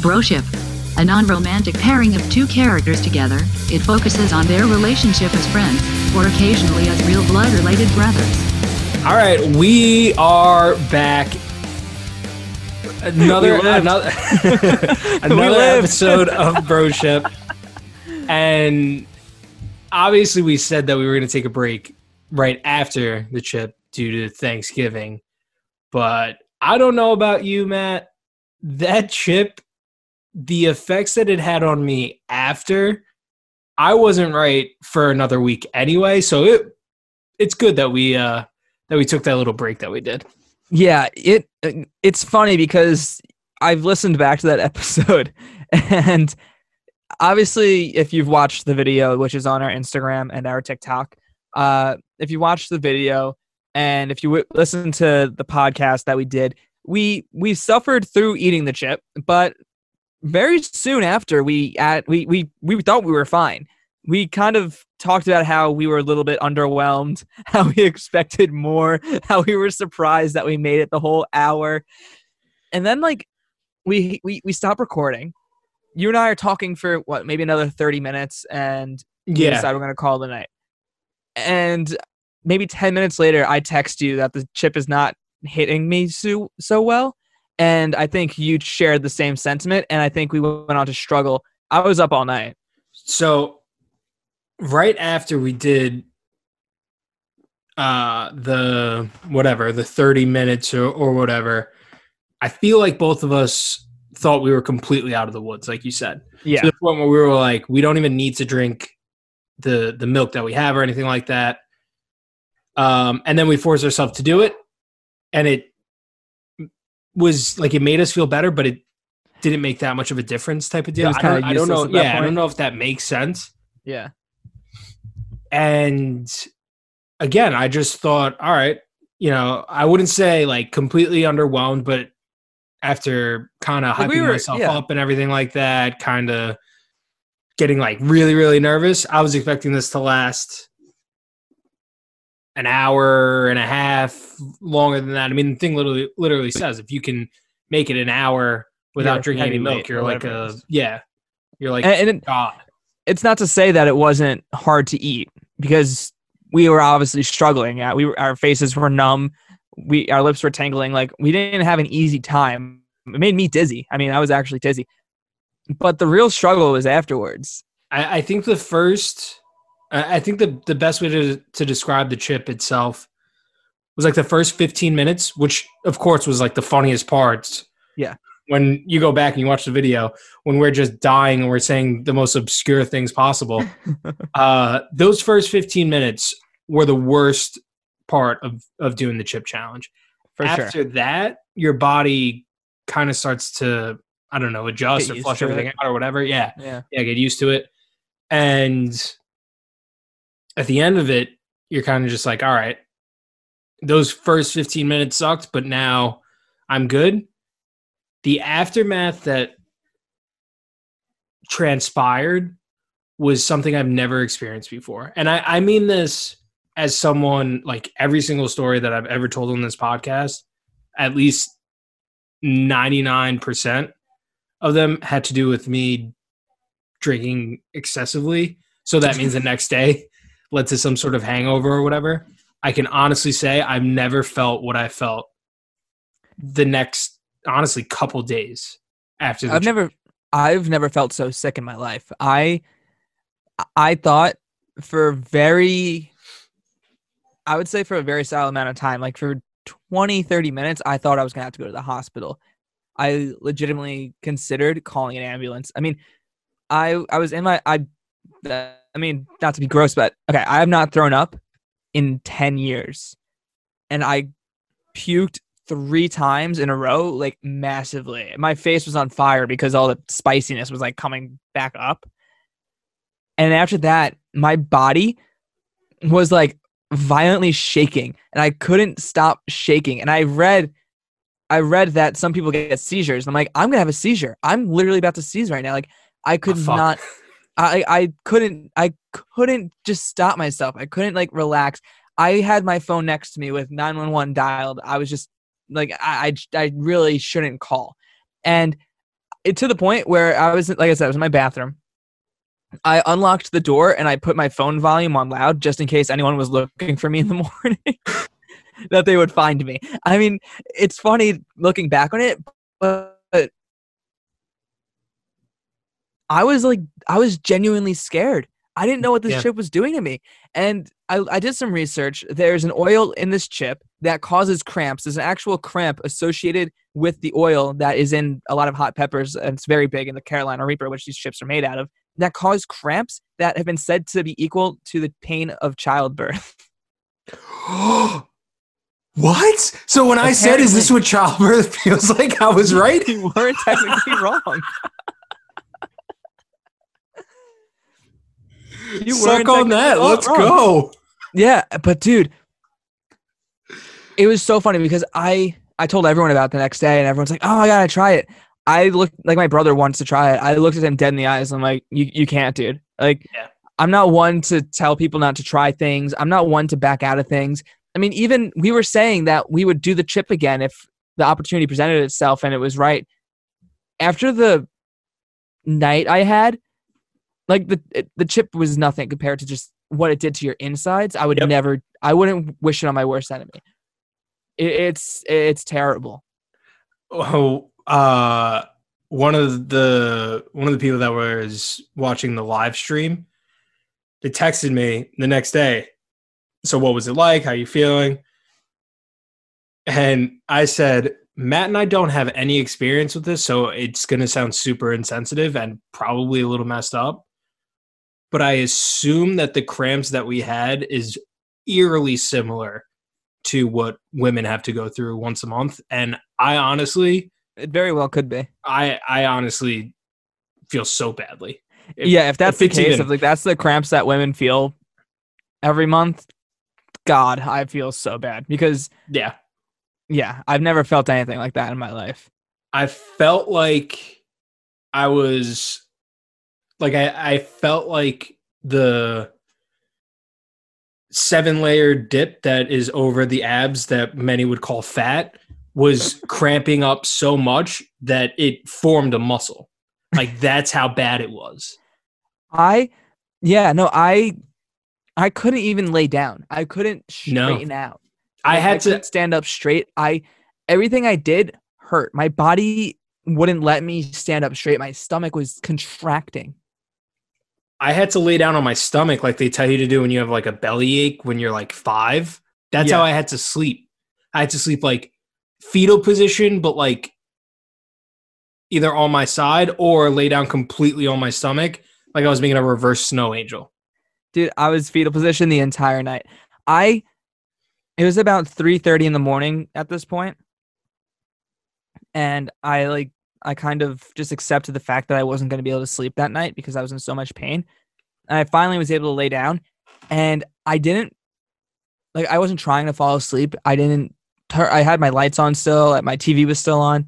Broship. A non romantic pairing of two characters together, it focuses on their relationship as friends, or occasionally as real blood related brothers. All right, we are back. Another We another another episode of Broship, and obviously we said that we were going to take a break right after the chip due to Thanksgiving, but I don't know about you, Matt. That chip, the effects that it had on me after, I wasn't right for another week anyway. So it it's good that we uh that we took that little break that we did. Yeah, it it's funny because I've listened back to that episode and obviously if you've watched the video which is on our Instagram and our TikTok, uh if you watched the video and if you w- listen to the podcast that we did, we we suffered through eating the chip, but very soon after we at we we we thought we were fine. We kind of talked about how we were a little bit underwhelmed, how we expected more, how we were surprised that we made it the whole hour. And then like we we we stopped recording. You and I are talking for what, maybe another 30 minutes and we Yeah. decide we're going to call a night. And maybe 10 minutes later I text you that the chip is not hitting me so so well and I think you shared the same sentiment and I think we went on to struggle. I was up all night. So right after we did uh the whatever, the 30 minutes or, or whatever, I feel like both of us thought we were completely out of the woods, like you said. Yeah. To the point where we were like, we don't even need to drink the the milk that we have or anything like that. Um, and then we forced ourselves to do it, and it was like it made us feel better, but it didn't make that much of a difference, type of deal. I don't, I don't know. useless at that Yeah, I don't know if that makes sense. Yeah. And again, I just thought, all right, you know, I wouldn't say like completely underwhelmed, but after kind of hyping we were- myself yeah. up and everything like that, kind of getting like really, really nervous, I was expecting this to last an hour and a half longer than that. I mean, the thing literally literally says if you can make it an hour without You're drinking any milk, you're like a yeah, you're like And, and God. it's not to say that it wasn't hard to eat because we were obviously struggling. Yeah, we were, our faces were numb. We our lips were tingling. Like we didn't have an easy time. It made me dizzy. I mean, I was actually dizzy. But the real struggle was afterwards. I, I think the first, I think the the best way to to describe the chip itself was like the first 15 minutes, which of course was like the funniest parts. Yeah. When you go back and you watch the video, when we're just dying and we're saying the most obscure things possible, uh, those first 15 minutes were the worst part of of doing the chip challenge. For After sure. that, your body kind of starts to, I don't know, adjust Get or flush everything it. out or whatever. Yeah Yeah. yeah, get used to it. And at the end of it, you're kind of just like, all right, those first 15 minutes sucked, but now I'm good. The aftermath that transpired was something I've never experienced before. And I, I mean this as someone like every single story that I've ever told on this podcast, at least 99% of them had to do with me drinking excessively. So that means the next day led to some sort of hangover or whatever. I can honestly say I've never felt what I felt the next, honestly, couple days after I've trip. never I've never felt so sick in my life. I I thought for very I would say for a very solid amount of time, like for 20, 30 minutes, I thought I was gonna have to go to the hospital. I legitimately considered calling an ambulance. I mean, I I was in my I I mean, not to be gross, but okay, I have not thrown up in 10 years. And I puked three times in a row, like massively. My face was on fire because all the spiciness was like coming back up. And after that, my body was like violently shaking and I couldn't stop shaking. And I read I read that some people get seizures. I'm like, I'm gonna have a seizure. I'm literally about to seize right now. Like I could oh, fuck. not I I couldn't I couldn't just stop myself. I couldn't like relax. I had my phone next to me with 911 dialed. I was just like I I, I really shouldn't call. And it to the point where I was like I said, I was in my bathroom. I unlocked the door and I put my phone volume on loud just in case anyone was looking for me in the morning. that they would find me. I mean, it's funny looking back on it, but I was like, I was genuinely scared. I didn't know what this Yeah. chip was doing to me. And I, I did some research. There's an oil in this chip that causes cramps. There's an actual cramp associated with the oil that is in a lot of hot peppers, and it's very big in the Carolina Reaper, which these chips are made out of, that cause cramps that have been said to be equal to the pain of childbirth. what? So when I said, "Is this what childbirth feels like?" I was right. you weren't technically wrong. You Suck on that. Let's wrong. go. Yeah, but dude, it was so funny because I I told everyone about it the next day, and everyone's like, "Oh, I gotta try it." I looked like my brother wants to try it. I looked at him dead in the eyes. I'm like, "You you can't, dude." Like, Yeah. I'm not one to tell people not to try things. I'm not one to back out of things. I mean, even we were saying that we would do the chip again if the opportunity presented itself and it was right. After the night I had, like the it, the chip was nothing compared to just what it did to your insides. I would Yep. never. I wouldn't wish it on my worst enemy. It, it's it's terrible. Oh, uh, one of the one of the people that was watching the live stream, they texted me the next day. So, what was it like? How you feeling? And I said, Matt and I don't have any experience with this, so it's going to sound super insensitive and probably a little messed up. But I assume that the cramps that we had is eerily similar to what women have to go through once a month. And I honestly, It very well could be. I I honestly feel so badly. If- yeah, if that's if the case, even- if like that's the cramps that women feel every month, God, I feel so bad because Yeah. yeah, I've never felt anything like that in my life. I felt like I was like I, I felt like the seven layer dip that is over the abs that many would call fat was cramping up so much that it formed a muscle. Like that's how bad it was. I yeah, no, I I couldn't even lay down. I couldn't No. straighten out. I Like, had to stand up straight. I everything I did hurt. My body wouldn't let me stand up straight. My stomach was contracting. I had to lay down on my stomach like they tell you to do when you have like a belly ache when you're like five. That's Yeah. how I had to sleep. I had to sleep like fetal position, but like either on my side or lay down completely on my stomach, like I was making a reverse snow angel. Dude, I was fetal position the entire night. I it was about 3:30 in the morning at this point. And I like I kind of just accepted the fact that I wasn't going to be able to sleep that night because I was in so much pain. And I finally was able to lay down and I didn't like I wasn't trying to fall asleep. I didn't I had my lights on still, my TV was still on.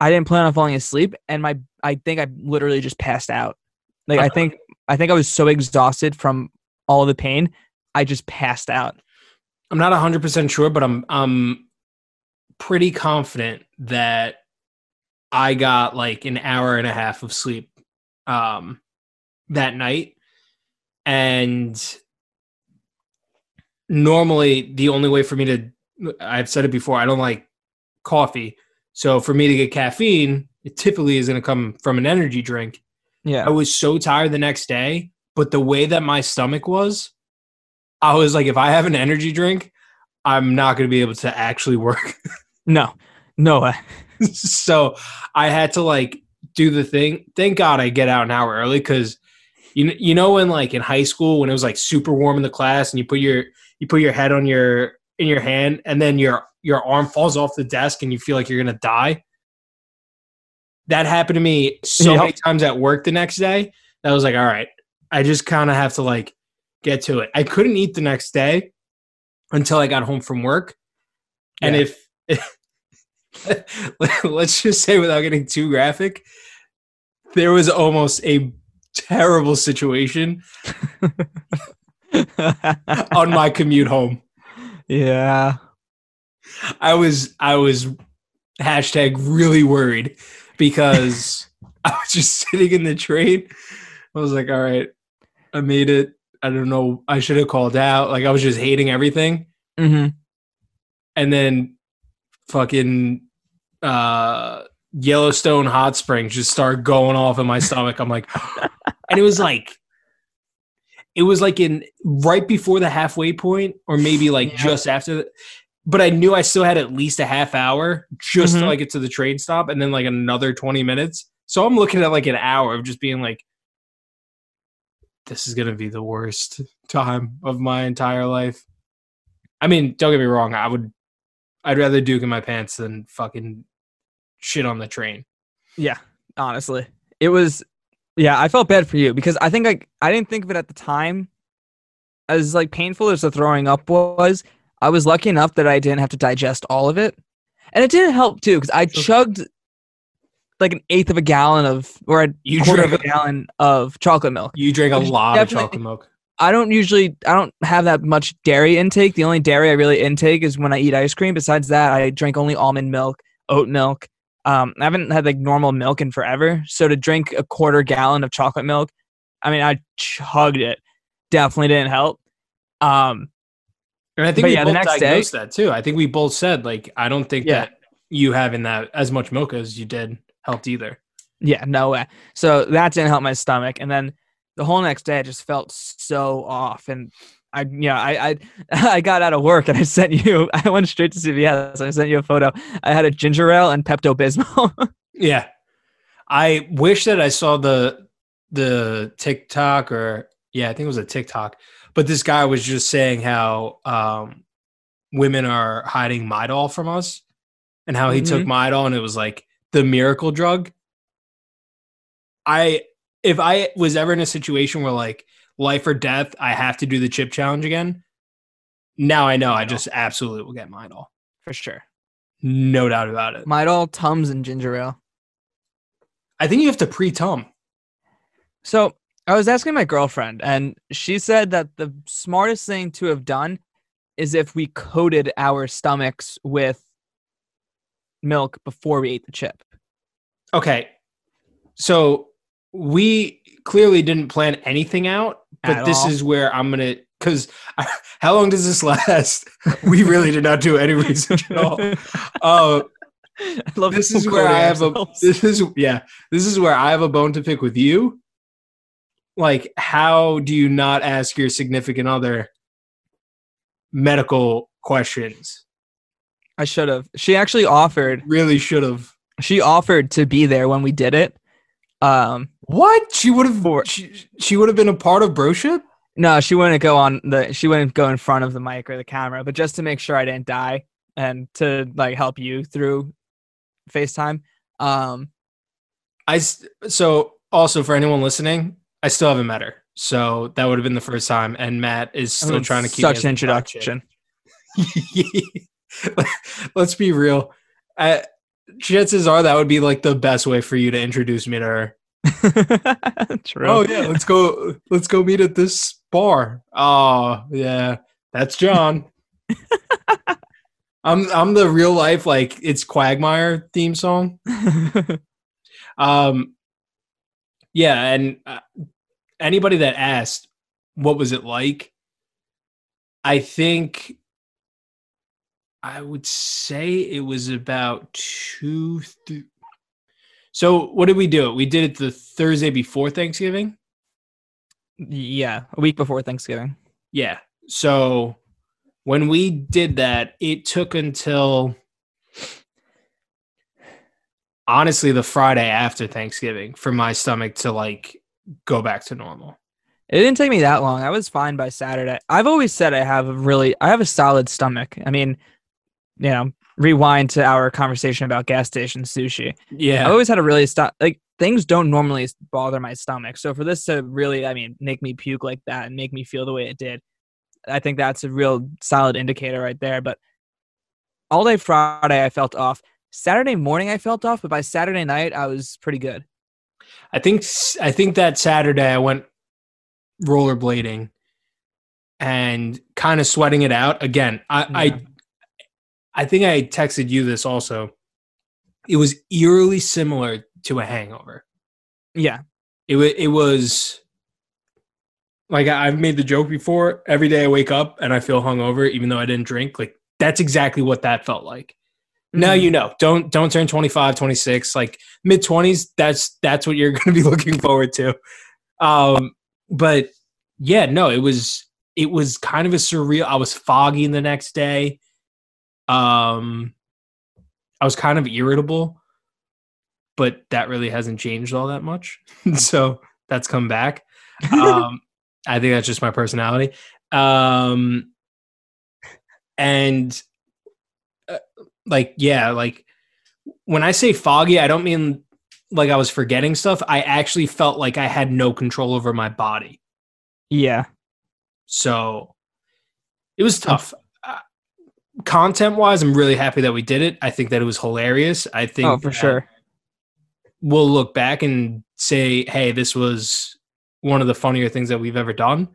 I didn't plan on falling asleep and my I think I literally just passed out. Like I uh-huh. think I think I was so exhausted from all the pain, I just passed out. I'm not 100% sure, but I'm I'm pretty confident that I got like an hour and a half of sleep um that night and normally the only way for me to I've said it before, I don't like coffee. So for me to get caffeine, it typically is going to come from an energy drink. Yeah. I was so tired the next day, but the way that my stomach was, I was like, if I have an energy drink, I'm not going to be able to actually work. No. No way. so I had to like do the thing. Thank God I get out an hour early because you you know when like in high school when it was like super warm in the class and you put your you put your head on your in your hand and then your your arm falls off the desk and you feel like you're gonna die. That happened to me so Yep. many times at work the next day. That I was like, all right, I just kind of have to like get to it. I couldn't eat the next day until I got home from work. And if let's just say without getting too graphic, there was almost a terrible situation on my commute home. yeah. I was I was hashtag really worried because I was just sitting in the train. I was like, all right, I made it. I don't know. I should have called out. Like I was just hating everything. Mm-hmm. And then fucking uh Yellowstone hot springs just start going off in my stomach. I'm like, and it was like, it was like in right before the halfway point, or maybe like Yeah. just after. The, but I knew I still had at least a half hour just to Mhm. like get to the train stop, and then like another 20 minutes. So I'm looking at like an hour of just being like, this is gonna be the worst time of my entire life. I mean, don't get me wrong. I would, I'd rather Duke in my pants than fucking shit on the train. Yeah, honestly. It was yeah, I felt bad for you because I think like I didn't think of it at the time as like painful as the throwing up was. I was lucky enough that I didn't have to digest all of it. And it didn't help too because I chugged like an eighth of a gallon of or a You quarter of a gallon of chocolate milk. You drank a lot of chocolate milk. I don't usually I don't have that much dairy intake. The only dairy I really intake is when I eat ice cream. Besides that, I drink only almond milk, oat milk. Um, I haven't had like normal milk in forever. So to drink a quarter gallon of chocolate milk, I mean, I chugged it. Definitely didn't help. Um, And I think we yeah, the both next day- that too. I think we both said like I don't think Yeah. that you having that as much milk as you did helped either. yeah, no way. So that didn't help my stomach. And then the whole next day, I just felt so off. And I, yeah, I, I, I got out of work and I sent you. I went straight to CVS. I sent you a photo. I had a ginger ale and Pepto Bismol. Yeah. I wish that I saw the the TikTok or yeah, I think it was a TikTok. But this guy was just saying how um women are hiding Midol from us and how he took Midol and it was like the miracle drug. I if I was ever in a situation where like life or death, I have to do the chip challenge again. Now I know I just absolutely will get Midol. for sure. No doubt about it. Midol, Tums, and ginger ale. I think you have to pre-tum. So I was asking my girlfriend, and she said that the smartest thing to have done is if we coated our stomachs with milk before we ate the chip. Okay. So we clearly didn't plan anything out, but At this all. is where I'm going to cuz how long does this last? we really did not do any research at all. Uh, I love this is where I have a this is yeah, this is where I have a bone to pick with you. Like how do you not ask your significant other medical questions? I should have. She actually offered. Really should have. She offered to be there when we did it. Um, What? She would have For- she, she would have been a part of broship? no, she wouldn't go on the. She wouldn't go in front of the mic or the camera, but just to make sure I didn't die and to like help you through FaceTime. Um, I so also for anyone listening, I still haven't met her, so that would have been the first time. And Matt is still trying to keep such an introduction. Let's be real. Uh, chances are that would be like the best way for you to introduce me to her. True. Oh yeah, let's go. Let's go meet at this bar. Oh yeah, that's John. I'm I'm the real life like it's Quagmire theme song. Um, yeah, and uh, anybody that asked, what was it like? I think I would say it was about two. Th- so, what did we do? We did it the Thursday before Thanksgiving. yeah, a week before Thanksgiving. Yeah. So, when we did that, it took until honestly the Friday after Thanksgiving for my stomach to like go back to normal. It didn't take me that long. I was fine by Saturday. I've always said I have a really, I have a solid stomach. I mean, you know, rewind to our conversation about gas station sushi. Yeah. I've always had a really stop like things don't normally bother my stomach. So for this to really, I mean, make me puke like that and make me feel the way it did, I think that's a real solid indicator right there. But all day Friday, I felt off. Saturday morning, I felt off, but by Saturday night, I was pretty good. I think I think that Saturday I went rollerblading and kind of sweating it out again. I Yeah. I I think I texted you this also. it was eerily similar to a hangover. Yeah. It wa it was like I've made the joke before. Every day I wake up and I feel hungover, even though I didn't drink. Like that's exactly what that felt like. Now Mhm. you know. Don't don't turn 25, 26, like mid 20s, that's that's what you're going to be looking forward to. Um but yeah, no, it was it was kind of a surreal. I was foggy the next day. Um I was kind of irritable, but that really hasn't changed all that much. so that's come back. Um I think that's just my personality. Um and uh, like yeah, like when I say foggy, I don't mean like I was forgetting stuff. I actually felt like I had no control over my body. Yeah. So it was tough. Content wise, I'm really happy that we did it. I think that it was hilarious. I think Oh, for sure. we'll look back and say, hey, this was one of the funnier things that we've ever done.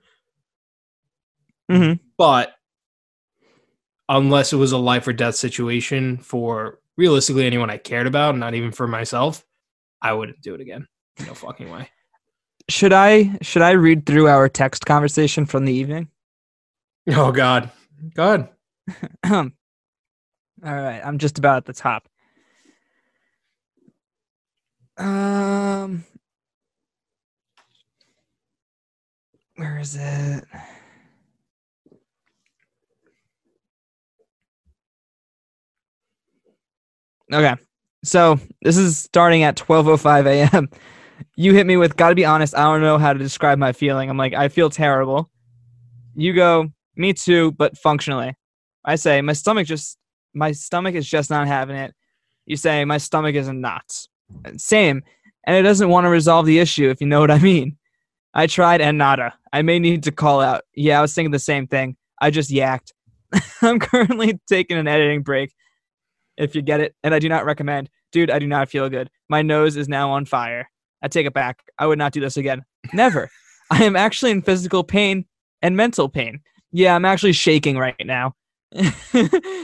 hmm But unless it was a life or death situation for realistically anyone I cared about, not even for myself, I wouldn't do it again. No fucking way. Should I should I read through our text conversation from the evening? Oh God. God. All right, I'm just about at the top. Um, where is it? Okay, so this is starting at 12:05 a.m. You hit me with, "Gotta be honest, I don't know how to describe my feeling." I'm like, I feel terrible. You go, me too, but functionally. I say my stomach just my stomach is just not having it. You say my stomach is in knots. Same, and it doesn't want to resolve the issue if you know what I mean. I tried and nada. I may need to call out. Yeah, I was thinking the same thing. I just yacked. I'm currently taking an editing break. If you get it, and I do not recommend. Dude, I do not feel good. My nose is now on fire. I take it back. I would not do this again. Never. I am actually in physical pain and mental pain. Yeah, I'm actually shaking right now.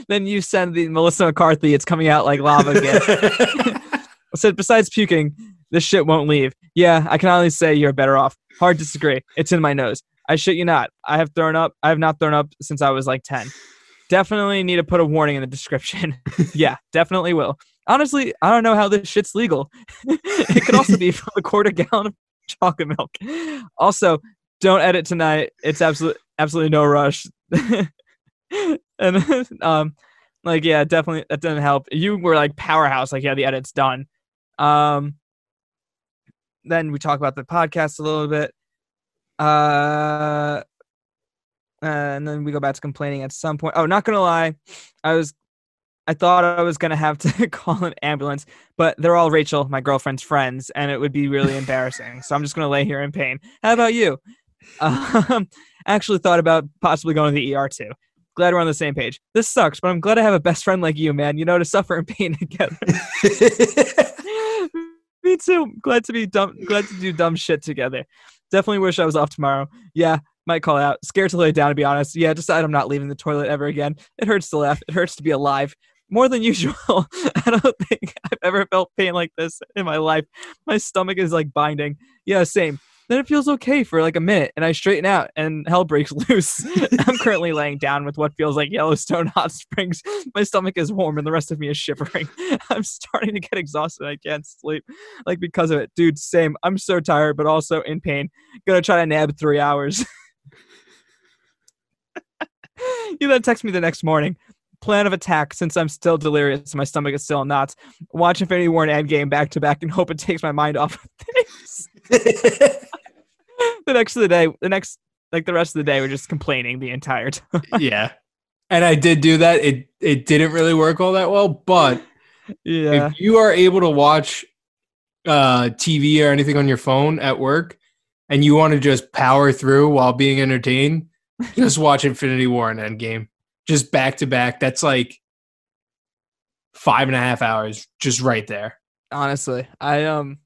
Then you send the Melissa McCarthy, it's coming out like lava again. I said, besides puking, this shit won't leave. Yeah, I can only say you're better off. Hard to disagree. It's in my nose. I shit you not. I have thrown up. I have not thrown up since I was like 10. Definitely need to put a warning in the description. yeah, definitely will. Honestly, I don't know how this shit's legal. it could also be from a quarter gallon of chocolate milk. Also, don't edit tonight. It's absolutely absolutely no rush. And um like yeah, definitely that didn't help. You were like powerhouse, like yeah, the edit's done. Um then we talk about the podcast a little bit. Uh and then we go back to complaining at some point. Oh, not gonna lie, I was I thought I was gonna have to call an ambulance, but they're all Rachel, my girlfriend's friends, and it would be really embarrassing. So I'm just gonna lay here in pain. How about you? Um, actually thought about possibly going to the ER too. Glad we're on the same page. This sucks, but I'm glad I have a best friend like you, man. You know, to suffer in pain together. Me too. Glad to be dumb. Glad to do dumb shit together. Definitely wish I was off tomorrow. Yeah, might call out. Scared to lay down, to be honest. Yeah, decide I'm not leaving the toilet ever again. It hurts to laugh. It hurts to be alive. More than usual. I don't think I've ever felt pain like this in my life. My stomach is like binding. Yeah, same. Then it feels okay for like a minute, and I straighten out, and hell breaks loose. I'm currently laying down with what feels like Yellowstone hot springs. My stomach is warm, and the rest of me is shivering. I'm starting to get exhausted. I can't sleep, like because of it, dude. Same. I'm so tired, but also in pain. Gonna try to nab three hours. you then text me the next morning. Plan of attack since I'm still delirious. My stomach is still in knots. Watch Infinity War and Endgame back to back and hope it takes my mind off of things. the next of the day, the next like the rest of the day, we're just complaining the entire time. yeah. And I did do that. It it didn't really work all that well, but yeah. if you are able to watch uh TV or anything on your phone at work and you want to just power through while being entertained, just watch Infinity War and Endgame. Just back to back. That's like five and a half hours just right there. Honestly, I um,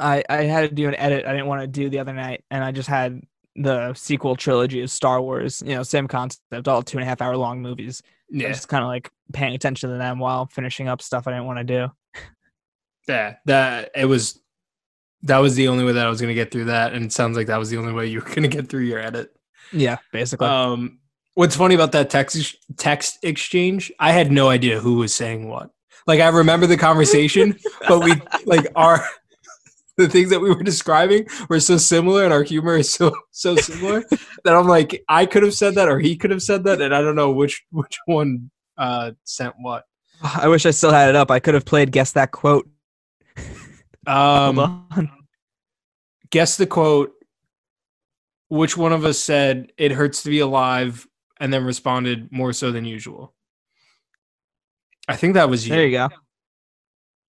I I had to do an edit I didn't want to do the other night, and I just had the sequel trilogy of Star Wars. You know, same concept, all two and a half hour long movies. Yeah, just kind of like paying attention to them while finishing up stuff I didn't want to do. yeah. That it was. That was the only way that I was gonna get through that, and it sounds like that was the only way you were gonna get through your edit. Yeah, basically. Um, what's funny about that text text exchange? I had no idea who was saying what. Like I remember the conversation, but we like our the things that we were describing were so similar, and our humor is so so similar that I'm like, I could have said that, or he could have said that, and I don't know which which one uh sent what. I wish I still had it up. I could have played guess that quote. Um, guess the quote. Which one of us said it hurts to be alive, and then responded more so than usual? I think that was you. There you go.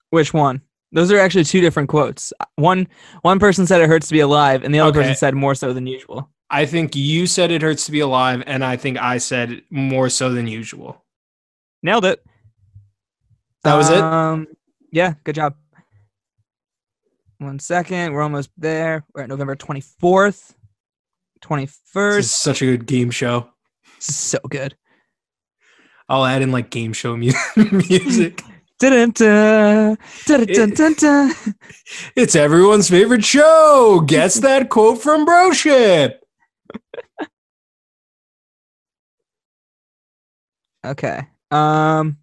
Which one? Those are actually two different quotes. One one person said it hurts to be alive, and the other Okay. person said more so than usual. I think you said it hurts to be alive, and I think I said more so than usual. Nailed it. That was it? Um, yeah, good job. One second, we're almost there. We're at November twenty fourth, twenty This is first. such a good game show. So good. I'll add in like game show mu- music. It's everyone's favorite show. Guess that quote from Broship. Okay. Um,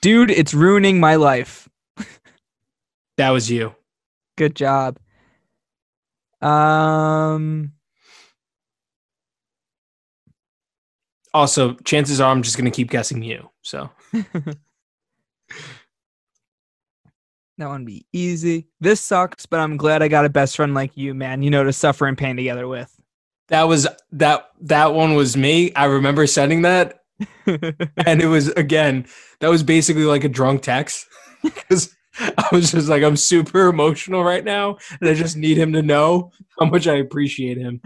dude, it's ruining my life. That was you. Good job. Um, Also, chances are I'm just gonna keep guessing you. So that one be easy. This sucks, but I'm glad I got a best friend like you, man. You know to suffer and pain together with. that was that that one was me. I remember sending that, and it was again that was basically like a drunk text because I was just like I'm super emotional right now, and I just need him to know how much I appreciate him.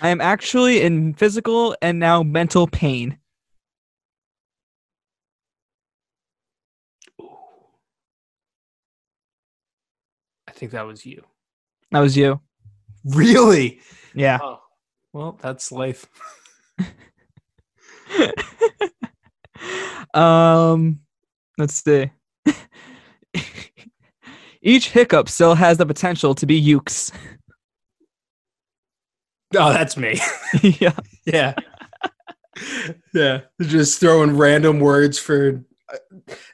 I am actually in physical and now mental pain. Think that was you. That was you. Really? Yeah. Oh, well, that's life. um, let's see. Each hiccup still has the potential to be ukes. Oh, that's me. yeah. yeah. yeah. Just throwing random words for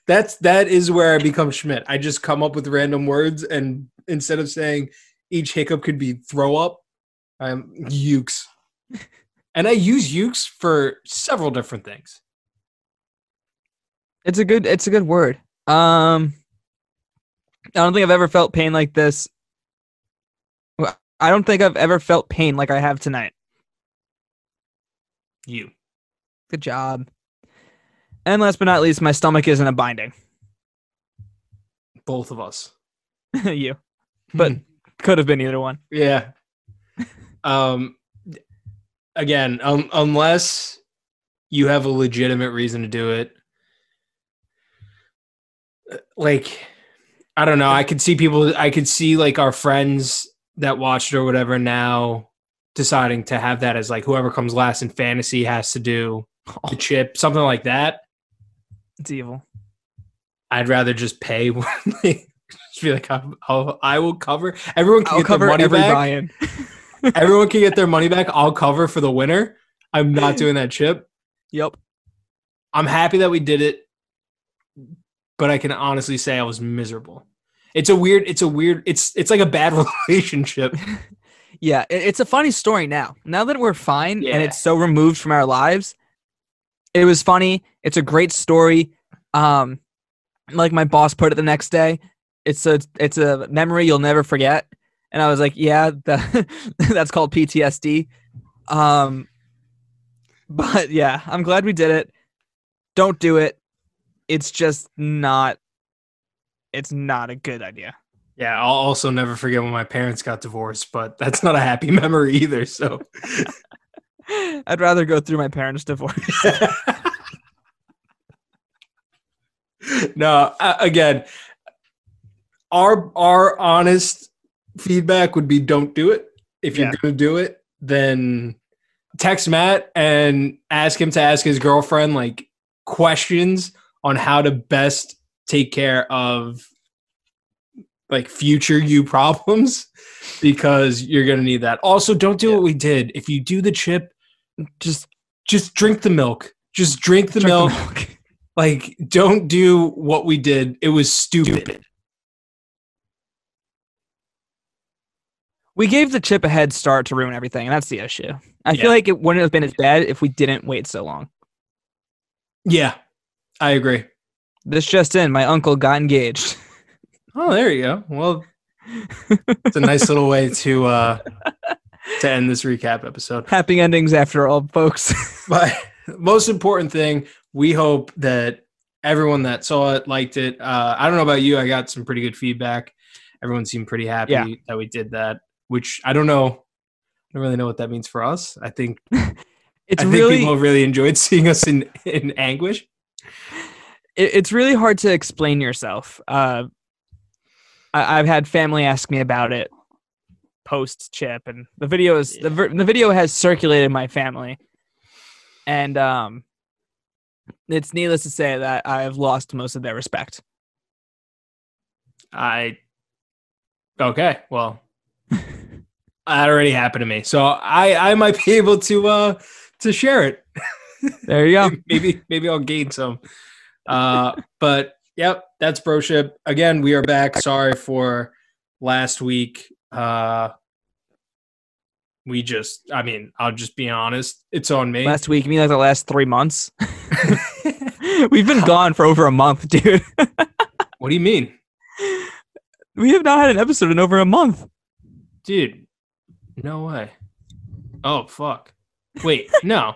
that's that is where I become Schmidt. I just come up with random words and instead of saying each hiccup could be throw up, I'm ukes. And I use ukes for several different things. It's a good it's a good word. Um I don't think I've ever felt pain like this. Well, I don't think I've ever felt pain like I have tonight. You. Good job. And last but not least, my stomach isn't a binding. Both of us. you. But could have been either one. Yeah. Um again, um, unless you have a legitimate reason to do it. Like I don't know, I could see people I could see like our friends that watched or whatever now deciding to have that as like whoever comes last in fantasy has to do the chip, something like that. It's evil. I'd rather just pay be like I'll, I'll, I will cover everyone can I'll get cover their money every back. buy-in. Everyone can get their money back. I'll cover for the winner. I'm not doing that chip. Yep. I'm happy that we did it, but I can honestly say I was miserable. It's a weird. It's a weird. It's it's like a bad relationship. Yeah, it's a funny story now. Now that we're fine Yeah. and it's so removed from our lives, it was funny. It's a great story. Um, like my boss put it the next day. It's a it's a memory you'll never forget. And I was like, yeah, that, that's called PTSD. Um, but yeah, I'm glad we did it. Don't do it. It's just not. It's not a good idea. Yeah, I'll also never forget when my parents got divorced, but that's not a happy memory either. So I'd rather go through my parents' divorce. no, uh, again, our our honest feedback would be don't do it. If you're Yeah. going to do it, then text Matt and ask him to ask his girlfriend like questions on how to best take care of like future you problems because you're gonna need that. Also, don't do Yeah. what we did. If you do the chip, Just just drink the milk. Just drink the drink milk. the milk. Like, don't do what we did. It was stupid. We gave the chip a head start to ruin everything, and that's the issue. I Yeah. feel like it wouldn't have been as bad if we didn't wait so long. Yeah, I agree. This just in, my uncle got engaged. Oh, there you go. Well, it's a nice little way to uh to end this recap episode. Happy endings after all, folks. But most important thing, we hope that everyone that saw it liked it. Uh, I don't know about you. I got some pretty good feedback. Everyone seemed pretty happy Yeah. that we did that. Which I don't know. I don't really know what that means for us. I think it's I really think people really enjoyed seeing us in in anguish. it, it's really hard to explain yourself. Uh, I, I've had family ask me about it post chip, and the video is the, the video has circulated in my family, and um, it's needless to say that I've lost most of their respect. I okay. Well, that already happened to me, so I I might be able to uh to share it. There you go. maybe maybe I'll gain some. Uh, but yep, that's broship. Again, we are back. Sorry for last week. Uh, we just, I mean, I'll just be honest. It's on me. Last week, you mean like the last three months? We've been gone for over a month, dude. what do you mean, we have not had an episode in over a month. dude? No way. Oh fuck. Wait, no.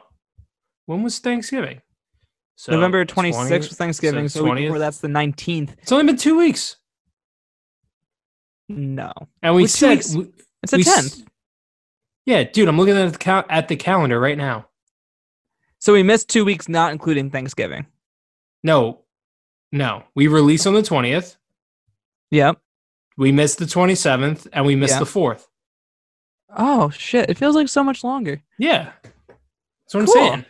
When was Thanksgiving? So November 20 26th was Thanksgiving, so, so so week 20th? before that's the 19th. It's only been two weeks, No, and we said, we- it's the we 10th. yeah, dude. I'm looking at the cal- at the calendar right now. So we missed two weeks, not including Thanksgiving. No, no. We released on the 20th. Yep. We missed the 27th and we missed Yeah. the 4th. Oh shit! It feels like so much longer. Yeah. That's what Cool. I'm saying.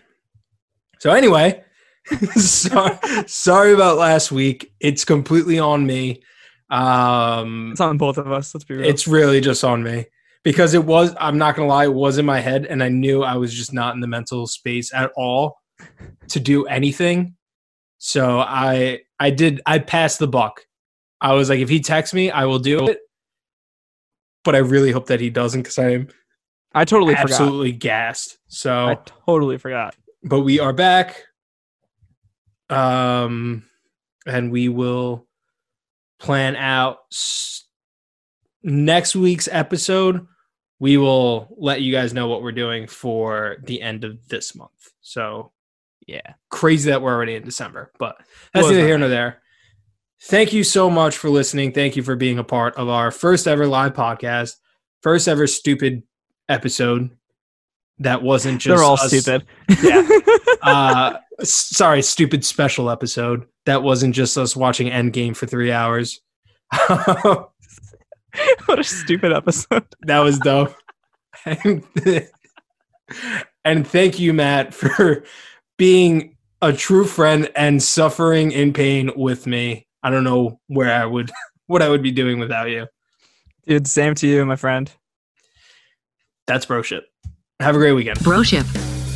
So, anyway, sorry, sorry about last week. It's completely on me. Um, It's on both of us. Let's be real. it's really just on me because it was, I'm not going to lie, it was in my head and I knew I was just not in the mental space at all to do anything. So, I, I did, I passed the buck. I was like, if he texts me, I will do it. But I really hope that he doesn't because I am I totally forgot. absolutely gassed. So, I totally forgot. but we are back. Um, and we will plan out s- next week's episode. We will let you guys know what we're doing for the end of this month. So Yeah. crazy that we're already in December, but that's neither here nor there. Thank you so much for listening. Thank you for being a part of our first ever live podcast, first ever stupid episode that wasn't just They're all us- stupid. Yeah. uh sorry stupid special episode that wasn't just us watching endgame for three hours what a stupid episode. That was dope and, and thank you matt for being a true friend and suffering in pain with me i don't know where i would what i would be doing without you Dude, same to you, my friend. that's broship have a great weekend Broship.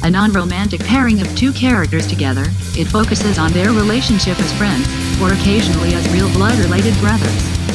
A non romantic pairing of two characters together, it focuses on their relationship as friends, or occasionally as real blood related brothers.